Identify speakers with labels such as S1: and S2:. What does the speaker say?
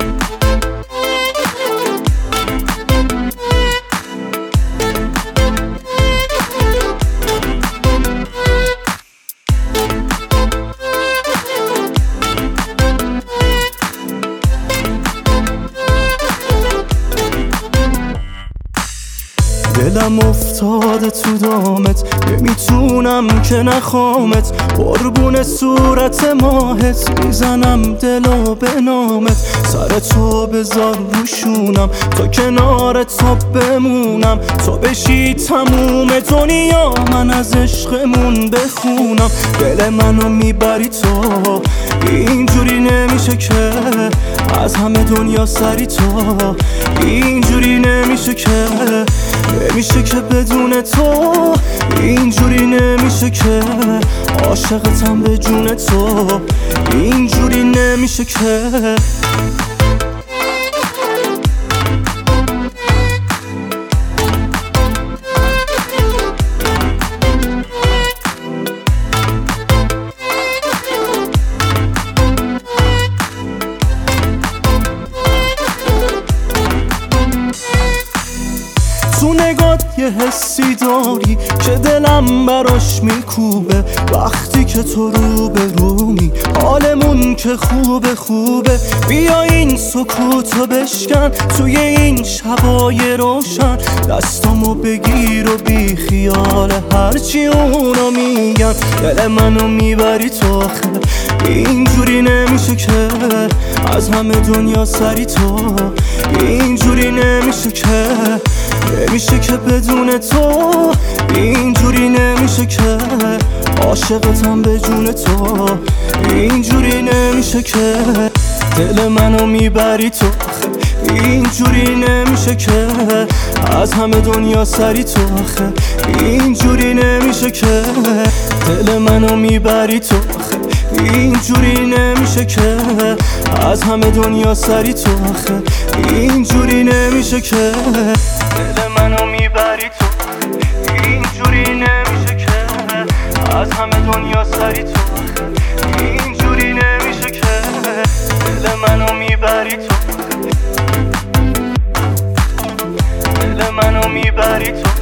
S1: Thank you دلم افتاده تو دامت. نمی‌تونم که نخوامت. قربون صورت ماهت. می‌زنم دلو به نامت. سر تو بذار روشونم تا کنار تا بمونم. تو بشی تموم دنیا من از عشقمون بخونم. دل منو می‌بری تو. اینجوری نمیشه که از همه دنیا سری تو. اینجوری نمیشه که تو اینجوری نمیشه که عاشقتم به جون تو. اینجوری نمیشه که تو نگات یه حسی داری که دلم براش میکوبه. وقتی که تو رو به رومی حالمون که خوبه خوبه. بیا این سکوتو بشکن توی این شبای روشن. دستامو بگیر و بی خیال هرچی اونا میگن. دل منو می‌بری تو آخه اینجوری نمیشه که از همه دنیا سری تو. اینجوری نمیشه که نمیشه که بدون تو. اینجوری نمیشه که عاشقتم به جون تو. اینجوری نمیشه که دل منو می‌بری تو. اینجوری نمیشه که از همه دنیا سری تو. آخه اینجوری نمیشه که دل منو می‌بری تو. اینجوری نمیشه که از همه دنیا سری تو آخه. اینجوری نمیشه که دل منو می‌بری تو. اینجوری نمیشه که از همه دنیا سری تو آخه. اینجوری نمیشه که دل منو می‌بری تو. دل منو می‌بری تو.